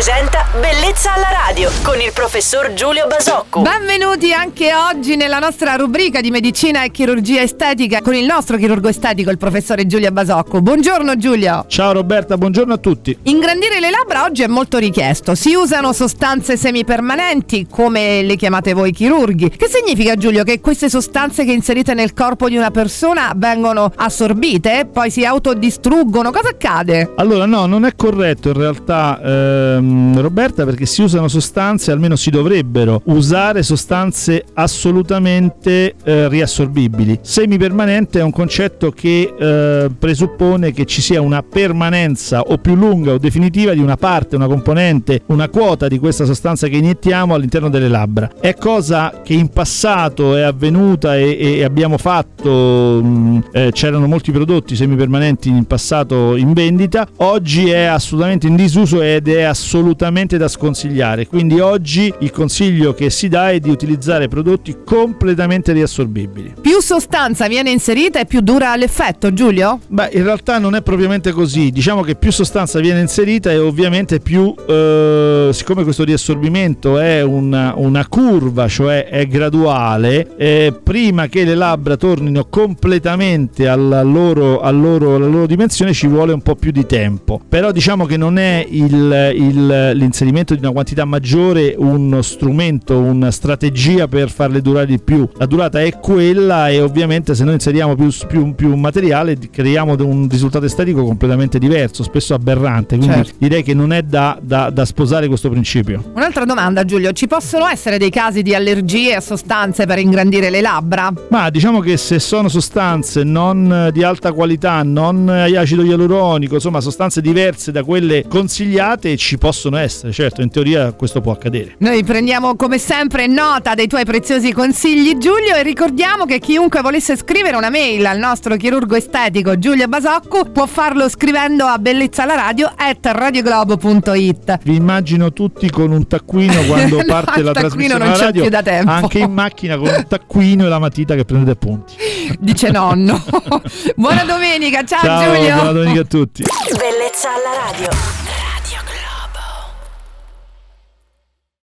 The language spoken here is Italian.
presenta Bellezza alla radio con il professor Giulio Basocco. Benvenuti anche oggi nella nostra rubrica di medicina e chirurgia estetica con il nostro chirurgo estetico, il professore Giulio Basocco. Buongiorno Giulio. Ciao Roberta, buongiorno a tutti. Ingrandire le labbra oggi è molto richiesto. Si usano sostanze semipermanenti, come le chiamate voi chirurghi. Che significa Giulio che queste sostanze che inserite nel corpo di una persona vengono assorbite, poi si autodistruggono? Cosa accade? Allora no, non è corretto in realtà ehm, Roberta perché si usano sostanze, almeno si dovrebbero usare sostanze assolutamente eh, riassorbibili. Semipermanente è un concetto che eh, presuppone che ci sia una permanenza o più lunga o definitiva di una parte, una componente, una quota di questa sostanza che iniettiamo all'interno delle labbra. È cosa che in passato è avvenuta e, e abbiamo fatto, mh, eh, c'erano molti prodotti semipermanenti in passato in vendita, oggi è assolutamente in disuso ed è assolutamente da sconsigliare. Quindi oggi il consiglio che si dà è di utilizzare prodotti completamente riassorbibili. Più sostanza viene inserita e più dura l'effetto, Giulio? Beh, in realtà non è propriamente così. Diciamo che più sostanza viene inserita e ovviamente più, eh, siccome questo riassorbimento è una, una curva, cioè è graduale, eh, prima che le labbra tornino completamente alla loro, al loro, alla loro dimensione ci vuole un po' più di tempo. Però diciamo che non è il, il, l'inserimento di una quantità maggiore uno strumento, una strategia per farle durare di più. La durata è quella e ovviamente se noi inseriamo più, più, più materiale creiamo un risultato estetico completamente diverso, spesso aberrante. Quindi Certo. direi che non è da, da- da sposare questo principio. Un'altra domanda, Giulio. Ci possono essere dei casi di allergie a sostanze per ingrandire le labbra? Ma diciamo che se sono sostanze non di alta qualità, non acido ialuronico, insomma sostanze diverse da quelle consigliate ci possono essere, certo, in teoria questo può accadere. Noi prendiamo come sempre nota dei tuoi preziosi consigli Giulio e ricordiamo che chiunque volesse scrivere una mail al nostro chirurgo estetico Giulio Basocco può farlo scrivendo a bellezzalaradio at radioglobo.it Vi immagino tutti con un taccuino quando No, parte la taccuino trasmissione non alla c'è radio, più da tempo. anche in macchina con un taccuino e la matita che prendete appunti. dice nonno. Buona domenica, ciao, Ciao, Giulio. buona domenica a tutti. Bellezza alla radio.